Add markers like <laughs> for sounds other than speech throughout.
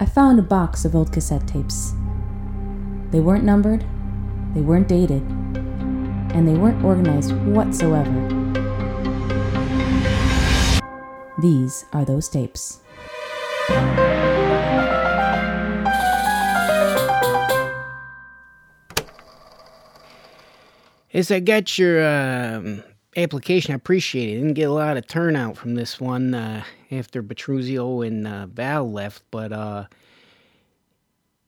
I found a box of old cassette tapes. They weren't numbered, they weren't dated, and they weren't organized whatsoever. These are those tapes. Is I got your um, application, I appreciate it. Didn't get a lot of turnout from this one uh, after Petruzio and uh, Val left, but uh,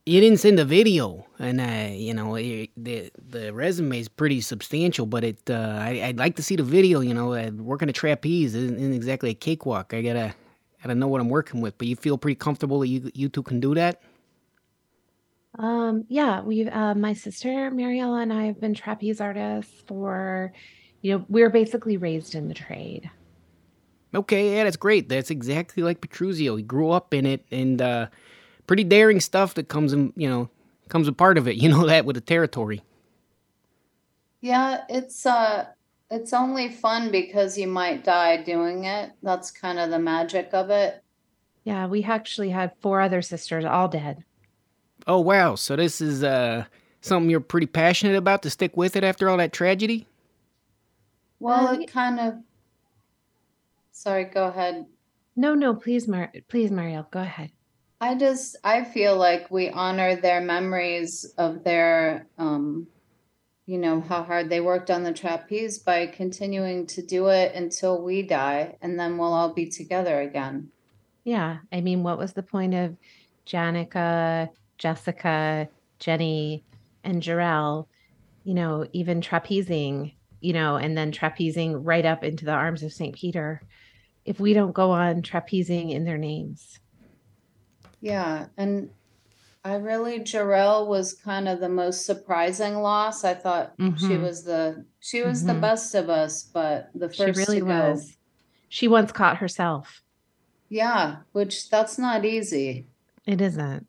you didn't send a video, and uh, you know it, the the resume is pretty substantial. But it, uh, I, would like to see the video. You know, uh, working a trapeze isn't, isn't exactly a cakewalk. I gotta gotta know what I'm working with. But you feel pretty comfortable that you you two can do that. Um, yeah, we've my sister Mariella and I have been trapeze artists for, you know, we are basically raised in the trade. Okay, yeah, that's great. That's exactly like Petruzio. He grew up in it, and uh, pretty daring stuff that comes in, you know, comes a part of it. <laughs> You know that with the territory. Yeah, it's uh it's only fun because you might die doing it. That's kind of the magic of it. Yeah, we actually had four other sisters all dead. Oh wow, so this is uh something you're pretty passionate about to stick with it after all that tragedy? Well, uh, it kind of Sorry, go ahead. No, no, please Mar please Marielle, go ahead. I just I feel like we honor their memories of their um you know how hard they worked on the trapeze by continuing to do it until we die and then we'll all be together again. Yeah, I mean what was the point of Janica, Jessica, Jenny and Jarell, you know, even trapezing, you know, and then trapezing right up into the arms of St. Peter if we don't go on trapezing in their names. Yeah, and I really Jarell was kind of the most surprising loss. I thought mm-hmm. she was the she was mm-hmm. the best of us, but the first she really was. She once caught herself. Yeah, which that's not easy. It isn't.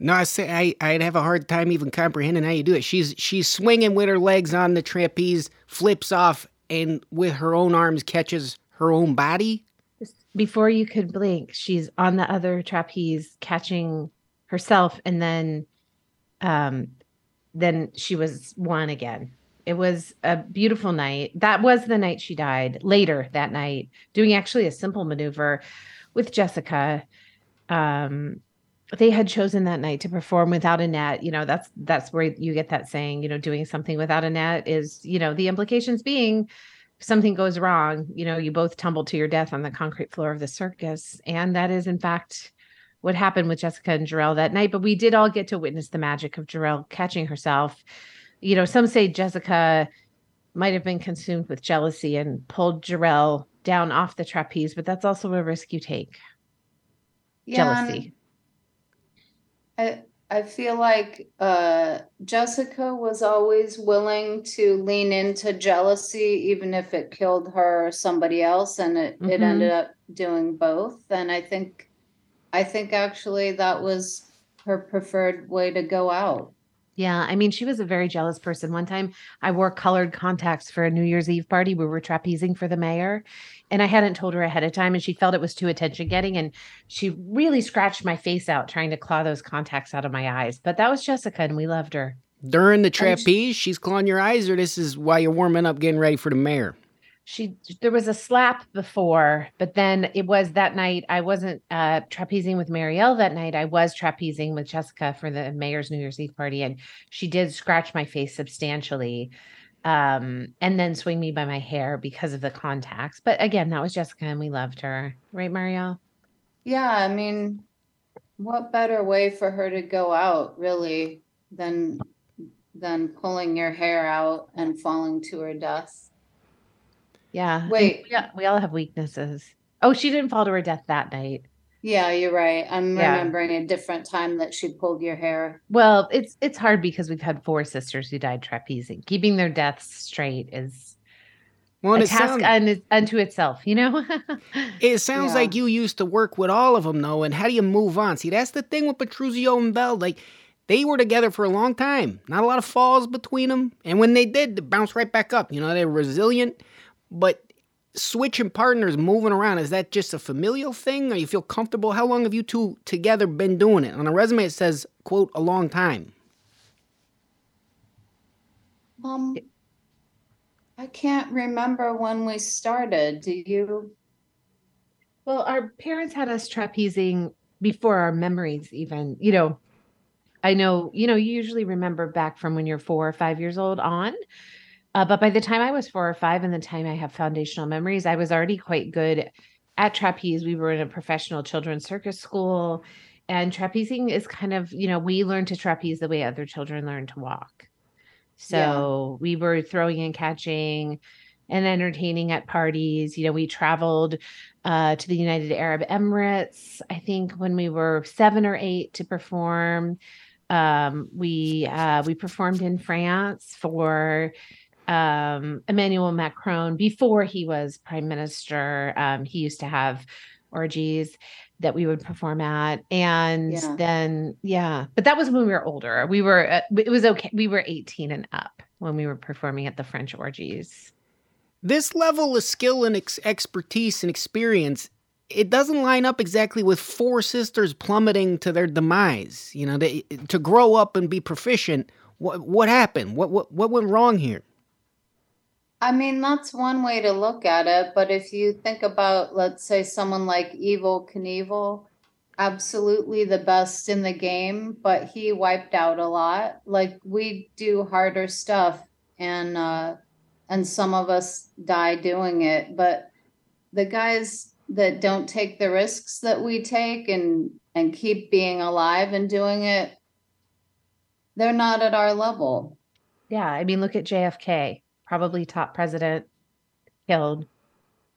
No, I say I I'd have a hard time even comprehending how you do it. She's she's swinging with her legs on the trapeze, flips off, and with her own arms catches her own body before you could blink, she's on the other trapeze catching herself and then um then she was one again. It was a beautiful night. That was the night she died. Later that night, doing actually a simple maneuver with Jessica. Um they had chosen that night to perform without a net you know that's that's where you get that saying you know doing something without a net is you know the implications being something goes wrong, you know, you both tumble to your death on the concrete floor of the circus. And that is, in fact, what happened with Jessica and Jarell that night. But we did all get to witness the magic of Jarell catching herself. You know, some say Jessica might have been consumed with jealousy and pulled Jarell down off the trapeze, but that's also a risk you take. Yeah, Jealousy. I, I feel like uh, Jessica was always willing to lean into jealousy, even if it killed her or somebody else, and it, mm-hmm. it ended up doing both. And I think, I think actually that was her preferred way to go out. Yeah, I mean, she was a very jealous person. One time I wore colored contacts for a New Year's Eve party. We were trapezing for the mayor, and I hadn't told her ahead of time, and she felt it was too attention getting. And she really scratched my face out trying to claw those contacts out of my eyes. But that was Jessica, and we loved her. During the trapeze, she's clawing your eyes, or this is while you're warming up, getting ready for the mayor? She there was a slap before but then it was that night i wasn't uh trapezing with marielle that night. I was trapezing with jessica for the mayor's new year's eve party and she did scratch my face substantially um and then swing me by my hair because of the contacts. But again that was jessica and we loved her. Right marielle? Yeah i mean what better way for her to go out really than than pulling your hair out and falling to her death yeah. Wait. Yeah, we all have weaknesses. Oh, she didn't fall to her death that night. Yeah, you're right. I'm yeah. remembering a different time that she pulled your hair. Well, it's it's hard because we've had four sisters who died trapezing. Keeping their deaths straight is well, a task sounds, unto itself, you know? <laughs> it sounds yeah. like you used to work with all of them, though. And how do you move on? See, that's the thing with Petruzio and Bell. Like, they were together for a long time. Not a lot of falls between them. And when they did, they bounced right back up. You know, they were resilient. But switching partners, moving around, is that just a familial thing or you feel comfortable? How long have you two together been doing it? On a resume, it says, quote, a long time. Um, I can't remember when we started. Do you? Well, our parents had us trapezing before our memories even, you know. I know, you know, you usually remember back from when you're four or five years old on. Uh, but by the time I was four or five and the time I have foundational memories, I was already quite good at trapeze. We were in a professional children's circus school. And trapezing is kind of, you know, we learn to trapeze the way other children learn to walk. So yeah. we were throwing and catching and entertaining at parties. You know, we traveled uh, to the United Arab Emirates, I think when we were seven or eight to perform. Um, we uh, we performed in France for um, Emmanuel Macron before he was prime minister. Um, he used to have orgies that we would perform at. And yeah. then yeah but that was when we were older. We were uh, it was okay we were 18 and up when we were performing at the french orgies. This level of skill and ex- expertise and experience it doesn't line up exactly with four sisters plummeting to their demise you know they, to grow up and be proficient. What what happened? What what what went wrong here I mean, that's one way to look at it. But if you think about, let's say, someone like Evel Knievel, absolutely the best in the game, but he wiped out a lot. Like we do harder stuff, and uh, and some of us die doing it. But the guys that don't take the risks that we take and and keep being alive and doing it, they're not at our level. Yeah, I mean, look at JFK probably top president killed.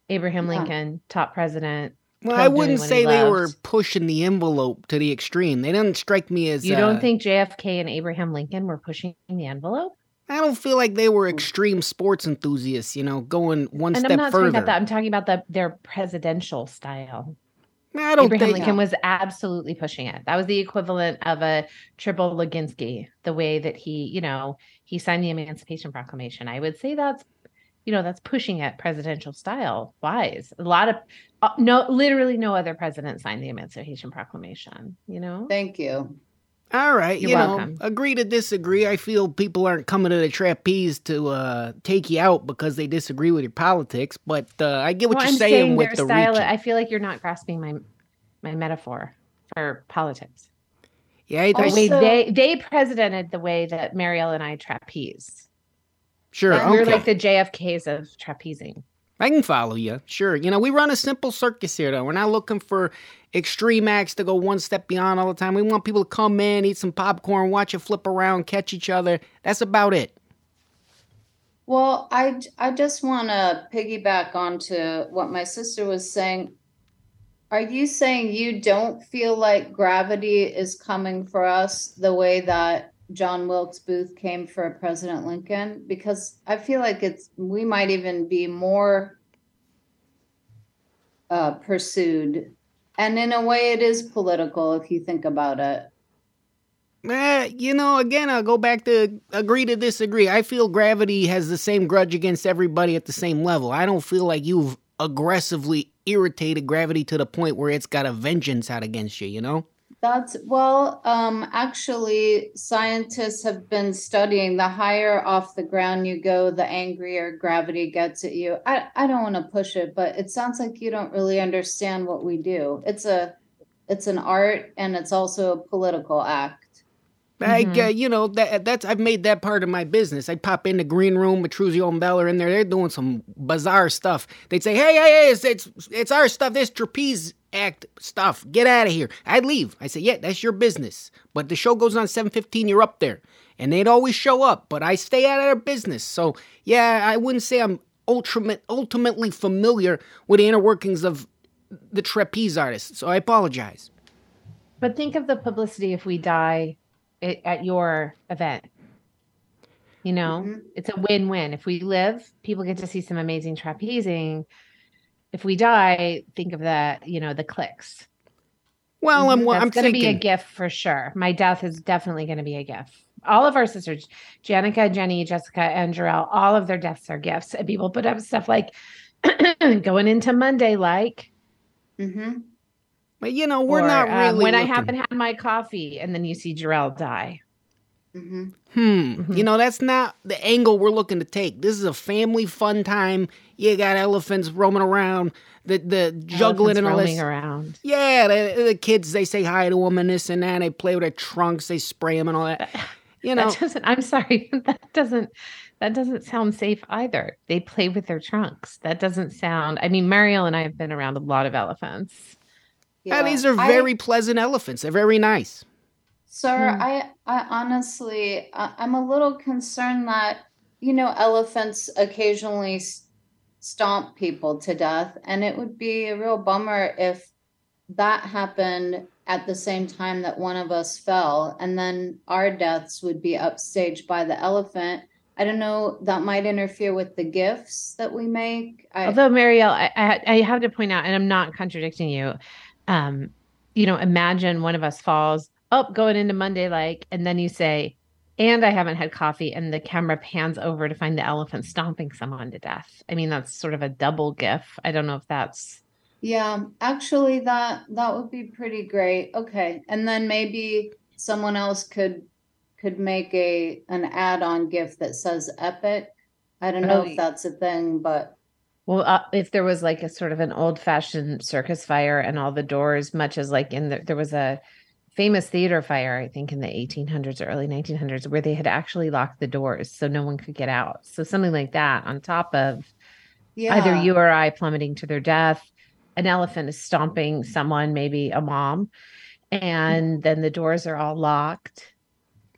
Abraham yeah. Lincoln, top president. Well, I wouldn't say they were pushing the envelope to the extreme. They didn't strike me as. You don't uh, think JFK and Abraham Lincoln were pushing the envelope? I don't feel like they were extreme sports enthusiasts. You know, going one and step I'm not further. Talking about that. I'm talking about the their presidential style. I don't Abraham think, Lincoln was absolutely pushing it. That was the equivalent of a triple Lewinsky, the way that he, you know, he signed the Emancipation Proclamation. I would say that's, you know, that's pushing it presidential style wise. A lot of uh, no, literally no other president signed the Emancipation Proclamation. You know. Thank you. All right, You're you welcome. know, agree to disagree. I feel people aren't coming to the trapeze to uh, take you out because they disagree with your politics, but uh, I get what well, you're saying, saying with the style. Reaching. I feel like you're not grasping my my metaphor for politics. Yeah, I, the way they they presidented the way that Marielle and I trapeze. Sure, we're like the JFKs of trapezing. I can follow you. Sure. You know, we run a simple circus here, though. We're not looking for extreme acts to go one step beyond all the time. We want people to come in, eat some popcorn, watch it flip around, catch each other. That's about it. Well, I, I just want to piggyback onto what my sister was saying. Are you saying you don't feel like gravity is coming for us the way that John Wilkes Booth came for President Lincoln? Because I feel like it's we might even be more uh, pursued, and in a way, it is political if you think about it. Eh, you know, again, I'll go back to agree to disagree. I feel gravity has the same grudge against everybody at the same level. I don't feel like you've aggressively irritated gravity to the point where it's got a vengeance out against you, you know? That's well, um, actually, scientists have been studying the higher off the ground you go, the angrier gravity gets at you. I, I don't want to push it, but it sounds like you don't really understand what we do. It's a it's an art and it's also a political act. I, mm-hmm. uh, you know, that that's I've made that part of my business. I pop in the green room, Matruzio and Bell are in there. They're doing some bizarre stuff. They'd say, "Hey, hey, hey, it's it's, it's our stuff. This trapeze act stuff. Get out of here." I'd leave. I say, "Yeah, that's your business." But the show goes on seven fifteen. You're up there, and they'd always show up. But I stay out of their business. So yeah, I wouldn't say I'm ultimate ultimately familiar with the inner workings of the trapeze artist. So I apologize. But think of the publicity if we die at your event. You know, mm-hmm. it's a win win. If we live, people get to see some amazing trapezing. If we die, think of that, you know, the clicks. Well, I'm, That's I'm going to be a gift for sure. My death is definitely going to be a gift. All of our sisters, Janica, Jenny, Jessica, and Jarell, all of their deaths are gifts. And people put up stuff like, <clears throat> going into Monday like. Mm-hmm. But you know, we're or, not um, really. when I haven't had my coffee, and then you see Jarrell die. Mm-hmm. Hmm. Mhm. You know, that's not the angle we're looking to take. This is a family fun time. You got elephants roaming around, the the juggling Elephants and all roaming this. around. Yeah, the, the kids they say hi to them and this and that. They play with their trunks. They spray them and all that. You know, That doesn't. I'm sorry. <laughs> That doesn't. That doesn't sound safe either. They play with their trunks. That doesn't sound. I mean, Marielle and I have been around a lot of elephants. yeah, these are I- very pleasant elephants. They're very nice. Sir, Hmm. I, I honestly, I, I'm a little concerned that, you know, elephants occasionally s- stomp people to death, and it would be a real bummer if that happened at the same time that one of us fell, and then our deaths would be upstaged by the elephant. I don't know, that might interfere with the gifts that we make. I, Although Marielle, I, I I have to point out, and I'm not contradicting you. Um, you know, imagine one of us falls up going into Monday like, and then you say, "And I haven't had coffee," and the camera pans over to find the elephant stomping someone to death. I mean, that's sort of a double gif. I don't know if that's Yeah, actually that that would be pretty great. Okay. And then maybe someone else could could make a an add-on gift that says epic. I don't know Oh, if that's a thing, but Well, uh, if there was like a sort of an old fashioned circus fire and all the doors, much as like in the, there was a famous theater fire, I think in the 1800s or early 1900s, where they had actually locked the doors so no one could get out. So something like that on top of yeah. either you or I plummeting to their death, an elephant is stomping someone, maybe a mom, mm-hmm. and then the doors are all locked.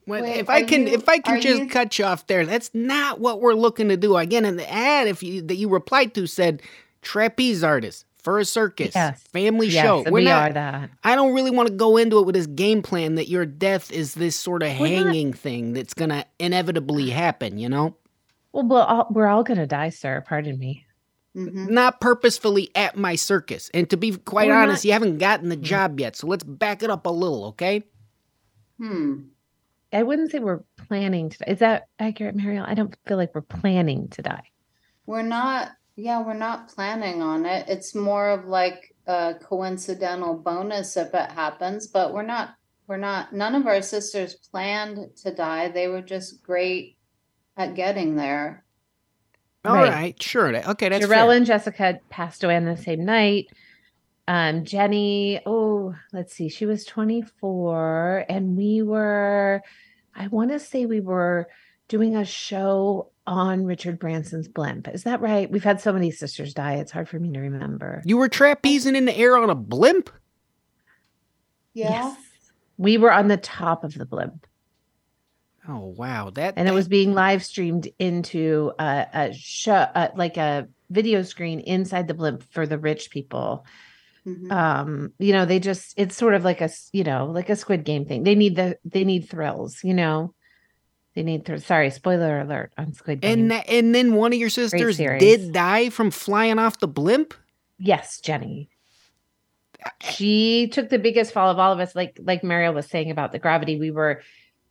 Well, Wait, if I can, you- if I can are just you- cut you off there, that's not what we're looking to do. Again, in the ad, if you that you replied to said trapeze artist for a circus, Yes. family Yes, show. We're we not. are that. I don't really want to go into it with this game plan that your death is this sort of We're not- hanging thing that's gonna inevitably happen. You know, Well, we're all, we're all going to die, sir. Pardon me. Mhm. not purposefully at my circus. And to be quite We're honest, not- you haven't gotten the job yet, so let's back it up a little, okay? Hmm. I wouldn't say we're planning to. Is that accurate, Marielle? I don't feel like we're planning to die. We're not yeah, we're not planning on it. It's more of like a coincidental bonus if it happens, but we're not we're not none of our sisters planned to die. They were just great at getting there. All right, Right. sure. Okay, that's Jarell fair. and Jessica passed away on the same night. Um, Jenny, oh, let's see, she was 24, and we were, I want to say we were doing a show on Richard Branson's blimp. Is that right? We've had so many sisters die, it's hard for me to remember. You were trapezing in the air on a blimp? Yeah. Yes. We were on the top of the blimp. Oh wow, that and it was being live streamed into a, a show, uh, like a video screen inside the blimp for the rich people. Mhm. Um, you know, they just it's sort of like a, you know like a Squid Game thing. They need the they need thrills. You know, they need thr- sorry spoiler alert on Squid Game. and that, and then one of your sisters did die from flying off the blimp. yes, Jenny. She took the biggest fall of all of us. Like like Marielle was saying about the gravity, we were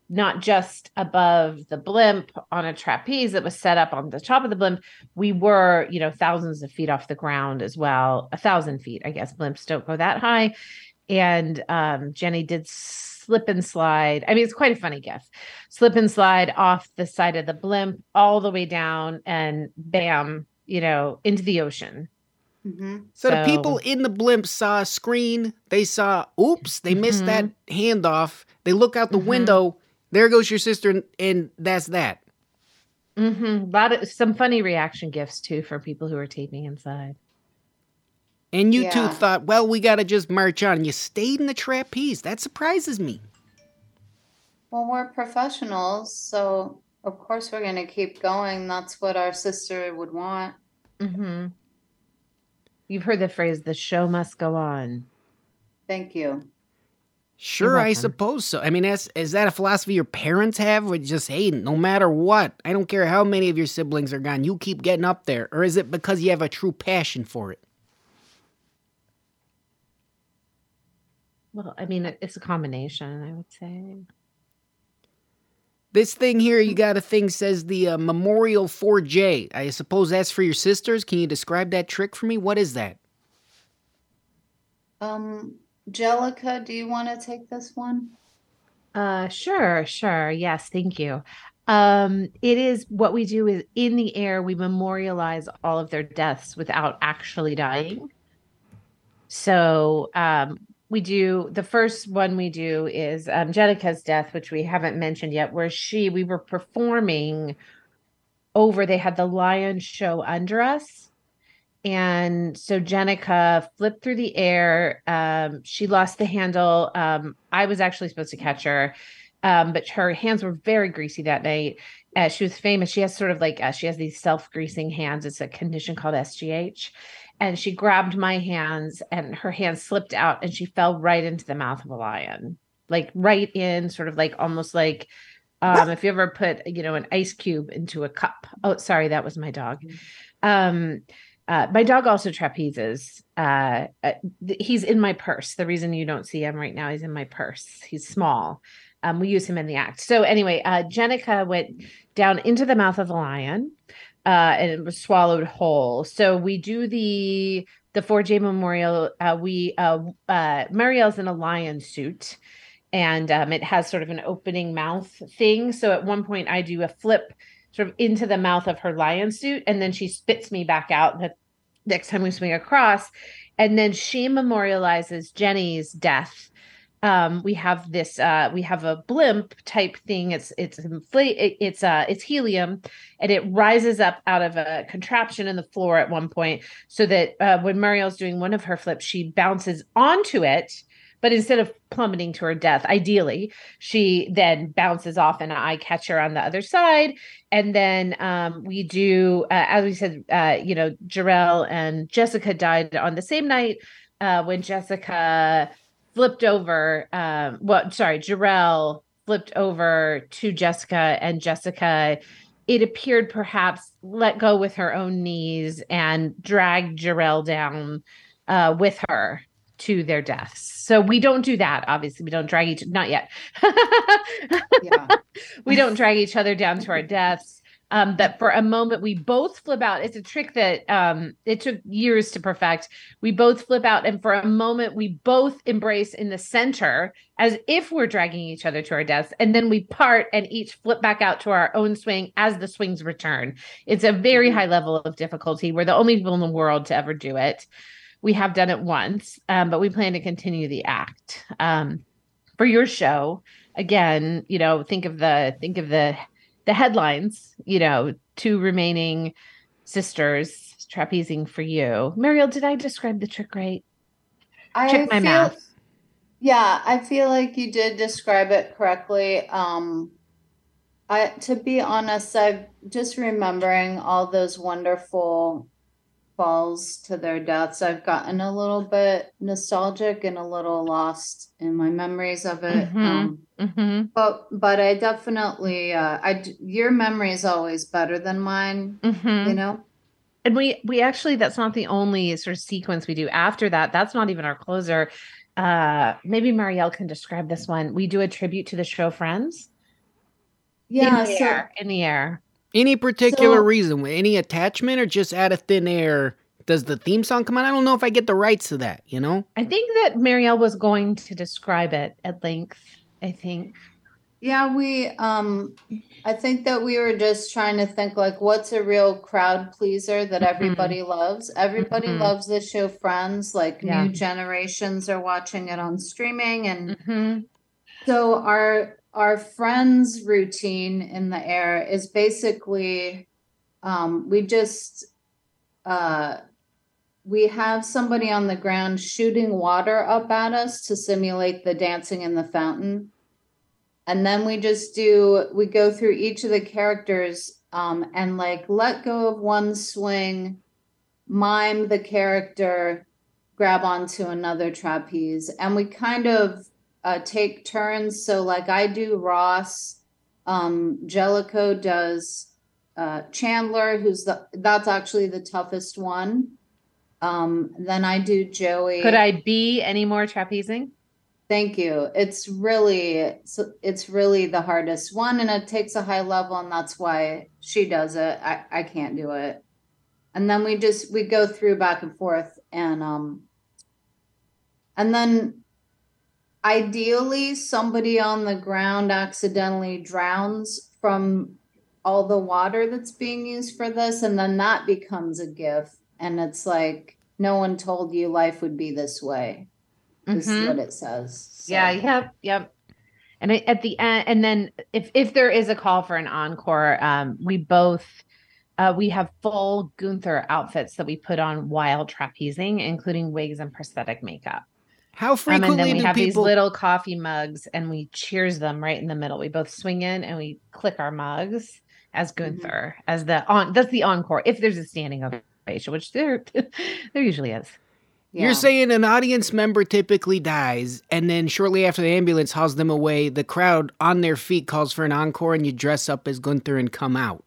not just above the blimp on a trapeze that was set up on the top of the blimp. We were, you know, thousands of feet off the ground as well. A thousand feet, I guess. Blimps don't go that high. And um, Jenny did slip and slide. I mean, it's quite a funny gif. Slip and slide off the side of the blimp all the way down and bam, you know, into the ocean. Mhm. So, the people in the blimp saw a screen. They saw, oops, they missed that handoff. They look out the Mhm. window. There goes your sister, and, and that's that. Mm-hmm. A lot of some funny reaction gifts too for people who are taping inside. And you two thought, well, we got to just march on. And you stayed in the trapeze. That surprises me. Well, we're professionals, so of course we're going to keep going. That's what our sister would want. Mm-hmm. You've heard the phrase "the show must go on." Thank you. Sure, I suppose so. I mean, that's, is that a philosophy your parents have? With just, hey, no matter what, I don't care how many of your siblings are gone, you keep getting up there. Or is it because you have a true passion for it? Well, I mean, it's a combination. I would say. This thing here, you got a thing says the uh, Memorial 4J. I suppose that's for your sisters. Can you describe that trick for me? What is that? Um, Jellica, do you want to take this one? Uh, sure, sure. Yes, thank you. Um, it is what we do is in the air, we memorialize all of their deaths without actually dying. So, um, we do the first one we do is um, Jenica's death, which we haven't mentioned yet, where she we were performing over. They had the lion show under us, and so Jenica flipped through the air. Um, she lost the handle. Um, I was actually supposed to catch her, um, but her hands were very greasy that night. Uh, she was famous. She has sort of like uh, she has these self greasing hands. It's a condition called SGH and she grabbed my hands and her hands slipped out and she fell right into the mouth of a lion like right in sort of like almost like um if you ever put you know an ice cube into a cup oh sorry that was my dog um uh, my dog also trapezes. Uh, uh, he's in my purse. The reason you don't see him right now, he's in my purse. He's small. Um, we use him in the act. So anyway, uh, Jenica went down into the mouth of the lion uh, and it was swallowed whole. So we do the the 4J Memorial. Uh, we uh, uh, Marielle's in a lion suit, and um, it has sort of an opening mouth thing. So at one point, I do a flip sort of into the mouth of her lion suit, and then she spits me back out. The next time we swing across, and then she memorializes Jenny's death um, we have this uh, we have a blimp type thing. It's it's inflate it's uh it's helium and it rises up out of a contraption in the floor at one point so that uh, when Marielle's doing one of her flips she bounces onto it but instead of plummeting to her death ideally she then bounces off and i catch her on the other side. And then um, we do uh, as we said uh, you know Jarell and Jessica died on the same night uh, when Jessica flipped over um well sorry Jarell flipped over to Jessica and Jessica it appeared perhaps let go with her own knees and dragged Jarell down uh, with her to their deaths. So we don't do that. Obviously, we don't drag each not yet. <laughs> yeah. we don't drag each other down to our deaths um, that for a moment we both flip out. It's a trick that um, it took years to perfect. We both flip out, and for a moment we both embrace in the center as if we're dragging each other to our deaths, and then we part and each flip back out to our own swing as the swings return. It's a very mm-hmm. high level of difficulty. We're the only people in the world to ever do it. We have done it once, um, but we plan to continue the act um, for your show. Again, you know, think of the think of the the headlines, you know, two remaining sisters trapezing for you. Marielle, did I describe the trick right? I Check my feel, math. Yeah, I feel like you did describe it correctly. Um I to be honest, I'm just remembering all those wonderful falls to their deaths. I've gotten a little bit nostalgic and a little lost in my memories of it. Mm-hmm. Um, mm-hmm. But but I definitely uh, I your memory is always better than mine. Mm-hmm. You know. And we we actually that's not the only sort of sequence we do. After that, that's not even our closer. Uh, maybe Marielle can describe this one. We do a tribute to the show Friends. Yeah, in the so, air. In the air. Any particular so, reason? Any attachment or just out of thin air? Does the theme song come on? I don't know if I get the rights to that, you know? I think that Marielle was going to describe it at length, I think. Yeah, we um I think that we were just trying to think like what's a real crowd pleaser that mm-hmm. everybody loves. Everybody mm-hmm. loves the show Friends, like yeah. new generations are watching it on streaming and mm-hmm. so our our friends routine in the air is basically um, we just uh, we have somebody on the ground shooting water up at us to simulate the dancing in the fountain. And then we just do we go through each of the characters um, and like let go of one swing mime the character grab onto another trapeze. And we kind of uh, take turns. So, like I do Ross, um, Jellico does uh, Chandler, who's the that's actually the toughest one. Um, then I do Joey. Could I be any more trapezing? Thank you. It's really it's, it's really the hardest one and it takes a high level and that's why she does it. I I can't do it. And then we just we go through back and forth and um and then ideally somebody on the ground accidentally drowns from all the water that's being used for this and then that becomes a gift and it's like no one told you life would be this way this is what it says So- Yeah, yep, yep. And at the end, and then if if there is a call for an encore, um, we both uh, we have full Gunther outfits that we put on while trapezing, including wigs and prosthetic makeup. How frequently Um, frequently and then we do have these little coffee mugs, and we cheers them right in the middle. We both swing in and we click our mugs as Gunther as the on. That's the encore. If there's a standing ovation, which there <laughs> there usually is. Yeah. You're saying an audience member typically dies, and then shortly after the ambulance hauls them away, the crowd on their feet calls for an encore, and you dress up as Gunther and come out.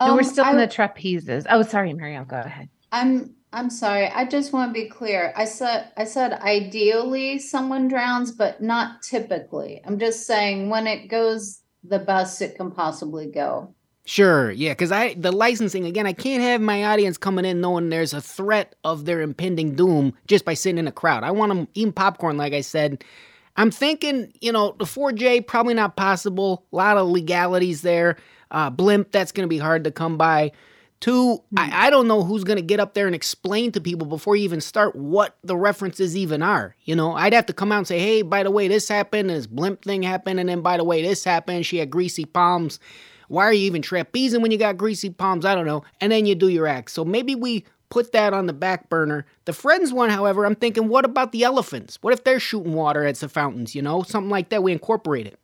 No, we're Um, still I- in the trapezes. Oh, sorry, Marielle, go ahead. I'm I'm sorry. I just want to be clear. I said I said ideally someone drowns, but not typically. I'm just saying when it goes the best it can possibly go. Sure, yeah, because I the licensing again, I can't have my audience coming in knowing there's a threat of their impending doom just by sitting in a crowd. I want them eating popcorn, like I said. I'm thinking, you know, the 4J probably not possible. A lot of legalities there. Uh, blimp, that's going to be hard to come by. Two, I, hmm. I don't know who's going to get up there and explain to people before you even start what the references even are. You know, I'd have to come out and say, hey, by the way, this happened, this blimp thing happened, and then by the way, this happened. She had greasy palms. Why are you even trapezing when you got greasy palms? I don't know. And then you do your act. So maybe we put that on the back burner. The friends one, however, I'm thinking, what about the elephants? What if they're shooting water at the fountains? You know, something like that. We incorporate it.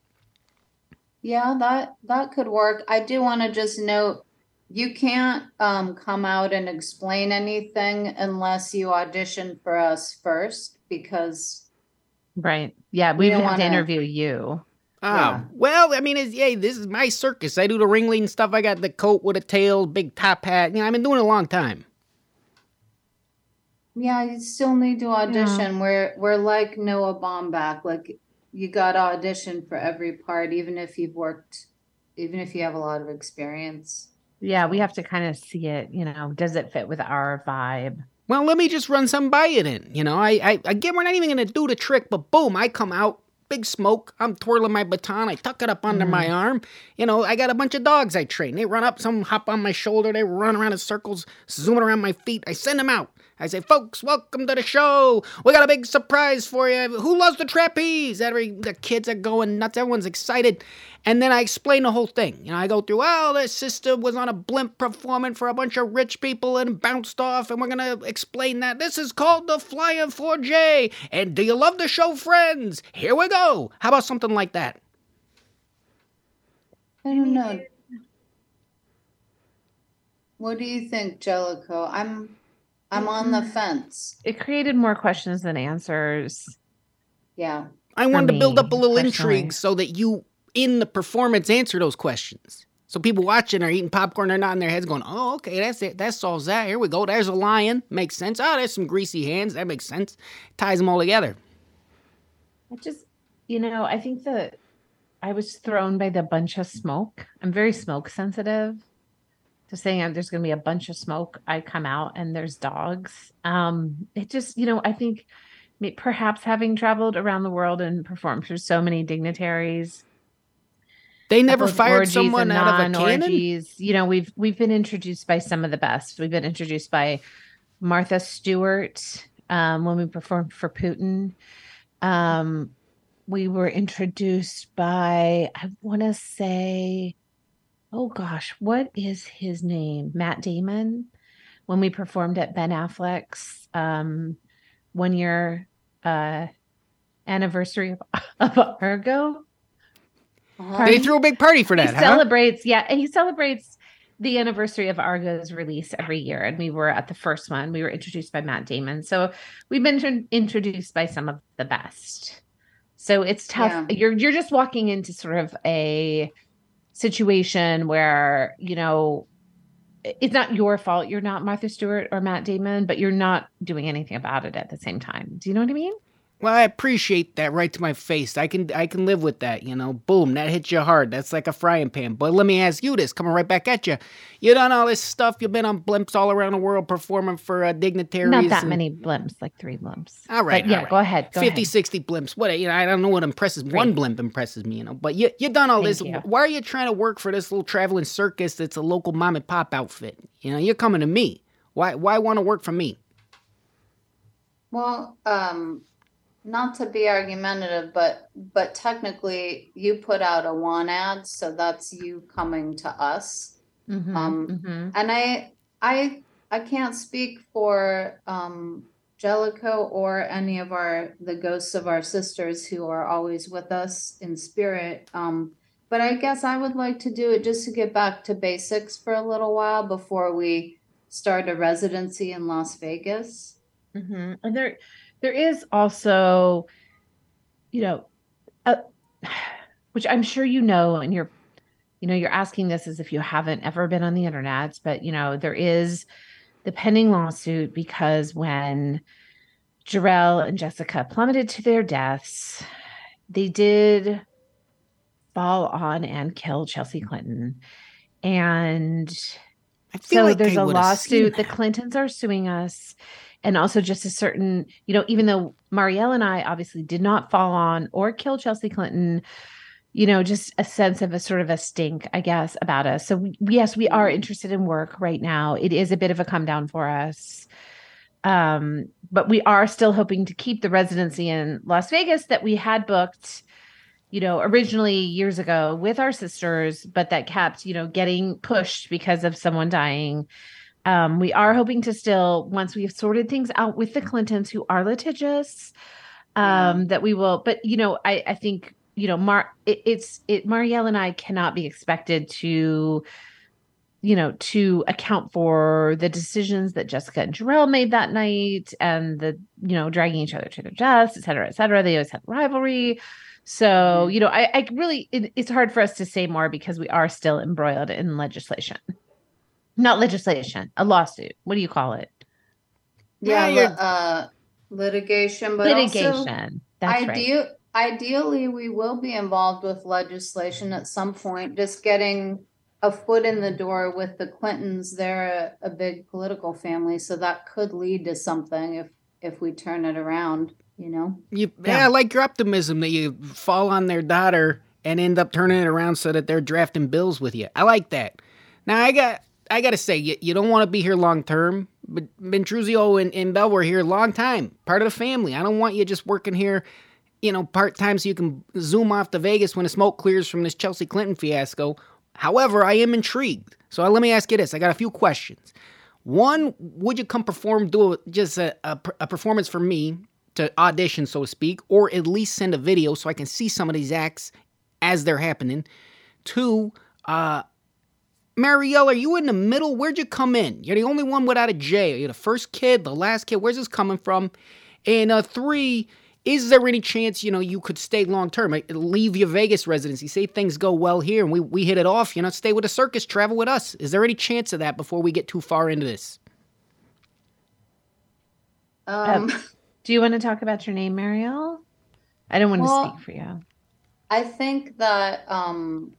Yeah, that that could work. I do want to just note you can't um, come out and explain anything unless you audition for us first because Right. Yeah, We we don't have wanna- interview you. Oh, Yeah. well, I mean, it's, yeah, this is my circus. I do the ringling stuff. I got the coat with a tail, big top hat. You know, I've been doing it a long time. yeah, you still need to audition. We're we're like Noah Baumbach. Like you got to audition for every part, even if you've worked, even if you have a lot of experience. Yeah, we have to kind of see it, you know, does it fit with our vibe? Well, let me just run some by it then. You know, I, I again, we're not even gonna do the trick, but boom, I come out, big smoke. I'm twirling my baton. I tuck it up under my mm. arm. You know, I got a bunch of dogs I train. They run up, some hop on my shoulder. They run around in circles, zooming around my feet. I send them out. I say, folks, welcome to the show. We got a big surprise for you. Who loves the trapeze? Every the kids are going nuts. Everyone's excited. And then I explain the whole thing. You know, I go through, well, this sister was on a blimp performing for a bunch of rich people and bounced off, and we're gonna explain that. This is called the Flying 4J. And do you love the show, friends? Here we go. How about something like that? I don't know. What do you think, Jellicoe? I'm I'm on the mm-hmm. fence. It created more questions than answers. Yeah. I wanted to build up a little personally. intrigue so that you, in the performance, answer those questions. So people watching are eating popcorn, they're nodding their heads, going, "Oh, okay, that's it. That solves that. Here we go. There's a lion. Makes sense. Oh, there's some greasy hands. That makes sense. Ties them all together." I just, you know, I think that I was thrown by the bunch of smoke. I'm very smoke sensitive. To saying uh, there's going to be a bunch of smoke, I come out and there's dogs. Um, it just, you know, I think perhaps having traveled around the world and performed for so many dignitaries, They never fired someone out of a cannon. You know, we've we've been introduced by some of the best. We've been introduced by Martha Stewart um, when we performed for Putin. Um, we were introduced by I want to say, oh gosh, what is his name? Matt Damon. When we performed at Ben Affleck's um, one year uh, anniversary of, <laughs> of Argo. Uh-huh. They threw a big party for that, he huh? celebrates, yeah, he celebrates the anniversary of Argo's release every year. And we were at the first one. We were introduced by Matt Damon. So we've been tr- introduced by some of the best. So it's tough. Yeah. You're you're just walking into sort of a situation where, you know, it's not your fault. You're not Martha Stewart or Matt Damon, but you're not doing anything about it at the same time. Do you know what I mean? Well, I appreciate that right to my face. I can I can live with that, you know. Boom, that hits you hard. That's like a frying pan. But let me ask you this, coming right back at you. You done all this stuff. You've been on blimps all around the world performing for uh, dignitaries. Not that and- many blimps, like three blimps. All right, But yeah, all right. go ahead. Go 50, ahead. 60 blimps. What you know, I don't know what impresses one blimp impresses me, you know. But you you done all Thank this. you. Why are you trying to work for this little traveling circus that's a local mom and pop outfit? You know, you're coming to me. Why why want to work for me? Well, um, not to be argumentative, but but technically you put out a want ad, so that's you coming to us. Mhm, Um, mhm. And I I I can't speak for um Jellicoe or any of our the ghosts of our sisters who are always with us in spirit. Um, but I guess I would like to do it just to get back to basics for a little while before we start a residency in Las Vegas. Mhm. And there, there is also, you know, uh, which I'm sure you know, and you're, you know, you're asking this as if you haven't ever been on the internet, but you know, there is the pending lawsuit because when Jarrell and Jessica plummeted to their deaths, they did fall on and kill Chelsea Clinton, and I feel so like there's a lawsuit. The. Clintons are suing us. And also just a certain, you know, even though Marielle and I obviously did not fall on or kill Chelsea Clinton, you know, just a sense of a sort of a stink, I guess, about us. So we, yes, we are interested in work right now. It is a bit of a come down for us. Um, but we are still hoping to keep the residency in Las Vegas that we had booked you know, originally years ago with our sisters, but that kept, you know, getting pushed because of someone dying. Um, we are hoping to still, once we've sorted things out with the Clintons, who are litigious, um, that we will. But you know, I I think you know, Mar, it, it's it. Marielle and I cannot be expected to, you know, to account for the decisions that Jessica and Jarrell made that night, and the you know dragging each other to their deaths, et cetera, et cetera. They always had rivalry. So, you know, I, I really, it, it's hard for us to say more because we are still embroiled in legislation. Not legislation, a lawsuit. What do you call it? Yeah, Yeah, uh, litigation, but Litigation. also That's right. ideally, we will be involved with legislation at some point. Just getting a foot in the door with the Clintons. They're a, a big political family, so that could lead to something if if we turn it around. You know. You, Yeah. yeah. I like your optimism that you fall on their daughter and end up turning it around so that they're drafting bills with you. I like that. Now I got I got to say you, you don't want to be here long term, but Bentruzio and, and Bell were here a long time, part of the family. I don't want you just working here, you know, part time so you can zoom off to Vegas when the smoke clears from this Chelsea Clinton fiasco. However, I am intrigued. So let me ask you this: I got a few questions. One, would you come perform, do just a, a, a performance for me to audition, so to speak, or at least send a video so I can see some of these acts as they're happening? Two, uh, Marielle, are you in the middle? Where'd you come in? You're the only one without a J. You're you the first kid, the last kid? Where's this coming from? And uh, three, is there any chance, you know, you could stay long term? Leave your Vegas residency, say things go well here and we, we hit it off, you know, stay with the circus, travel with us. Is there any chance of that before we get too far into this? Um, <laughs> Do you want to talk about your name, Marielle? I don't want Well, to speak for you. I think that um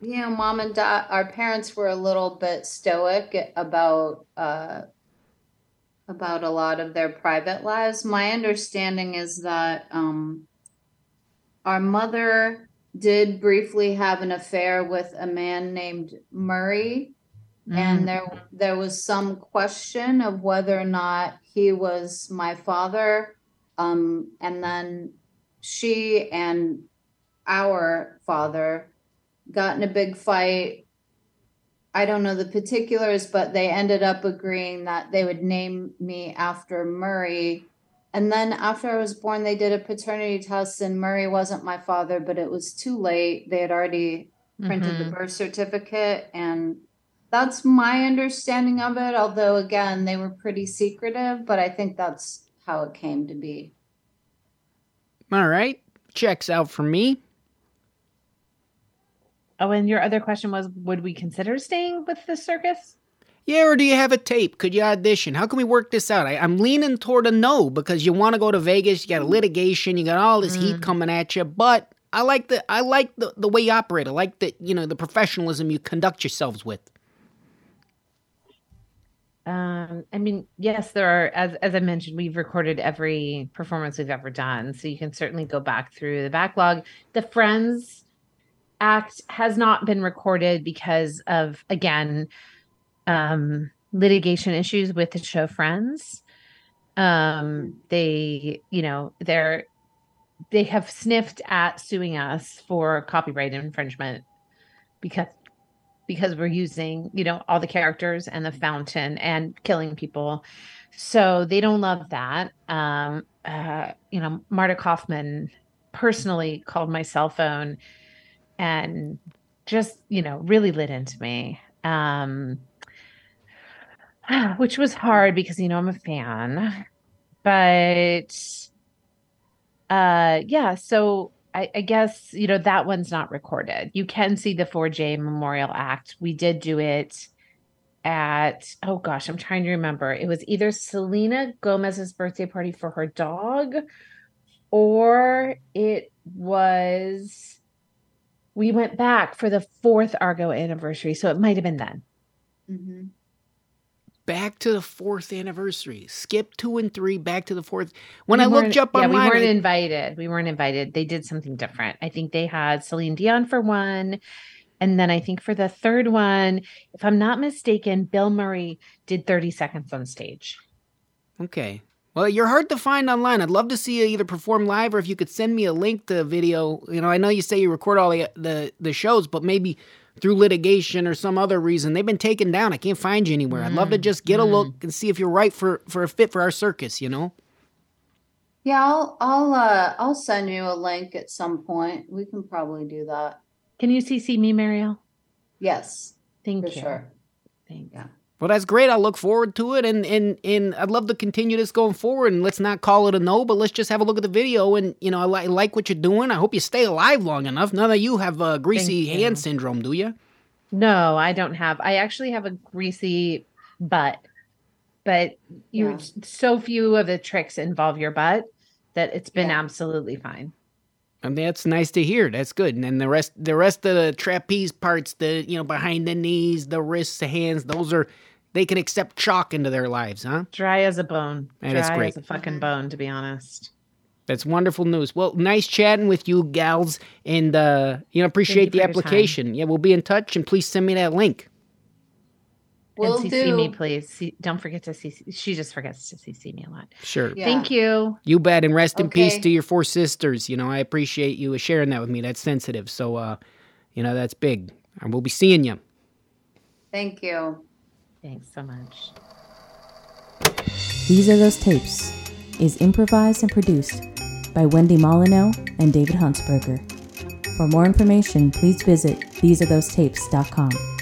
you know, mom and dad, our parents were a little bit stoic about uh about a lot of their private lives. My understanding is that um our mother did briefly have an affair with a man named Murray Mm. and there there was some question of whether or not he was my father um and then she and our father got in a big fight. I don't know the particulars but they ended up agreeing that they would name me after murray. And then after i was born they did a paternity test and murray wasn't my father but it was too late. They had already printed Mhm. the birth certificate and that's my understanding of it although again they were pretty secretive but i think that's how it came to be. All right, checks out for me. Oh, and your other question was, would we consider staying with the circus? Yeah, or do you have a tape? Could you audition? How can we work this out? I, I'm leaning toward a no because you want to go to Vegas. You got a litigation. You got all this heat coming at you. But I like the I like the, the way you operate. I like the you know the professionalism you conduct yourselves with. Um, I mean, yes, there are, as as I mentioned, we've recorded every performance we've ever done, so you can certainly go back through the backlog. The Friends act has not been recorded because of again um, litigation issues with the show Friends. Um, they, you know, they're they have sniffed at suing us for copyright infringement because because we're using you know all the characters and the fountain and killing people so they don't love that um uh you know marta kauffman personally called my cell phone and just you know really lit into me um <sighs> which was hard because you know i'm a fan but uh yeah so I, I guess you know that one's not recorded. You can see the 4J Memorial Act. We did do it at oh gosh, I'm trying to remember. It was either Selena Gomez's birthday party for her dog, or it was we went back for the fourth Argo anniversary. So it might have been then. hmm Back to the fourth anniversary. Skip two and three. Back to the fourth. When We I looked weren't- up yeah, online, we weren't I- invited. We weren't invited. They did something different. I think they had Celine Dion for one. And then I think for the third one, if I'm not mistaken, Bill Murray did 30 seconds on stage. Okay. Well, you're hard to find online. I'd love to see you either perform live or if you could send me a link to a video. You know, I know you say you record all the the, the shows, but maybe through litigation or some other reason they've been taken down. I can't find you anywhere. I'd love to just get a look and see if you're right for for a fit for our circus. You know. Yeah, I'll I'll uh I'll send you a link at some point. We can probably do that. Can you CC me, Marielle? Yes, Thank for you. sure. Thanks. Yeah. Well, that's great. I look forward to it, and and and I'd love to continue this going forward. And let's not call it a no, but let's just have a look at the video. And you know, I, li- I like what you're doing. I hope you stay alive long enough. None of you have uh, greasy Thank you. hand syndrome, do you? No, I don't have. I actually have a greasy butt, but you Yeah. so few of the tricks involve your butt that it's been Yeah. absolutely fine. And that's nice to hear. That's good. And then the rest, the rest of the trapeze parts, the you know behind the knees, the wrists, the hands, those are they can accept chalk into their lives, huh? Dry as a bone. That Dry is great. as a fucking bone, to be honest. That's wonderful news. Well, nice chatting with you, gals, and uh, you know appreciate the for your time. application. Yeah, we'll be in touch, and please send me that link. We'll and CC me, please. See, don't forget to CC. She just forgets to CC me a lot. Sure. Yeah. Thank you. You bet, and rest in peace to your four sisters. You know, I appreciate you sharing that with me. That's sensitive. So, uh, you know, that's big. And we'll be seeing you. Thank you. Thanks so much. These Are Those Tapes is improvised and produced by Wendy Molyneux and David Huntsberger. For more information, please visit thesearethosetapes.com.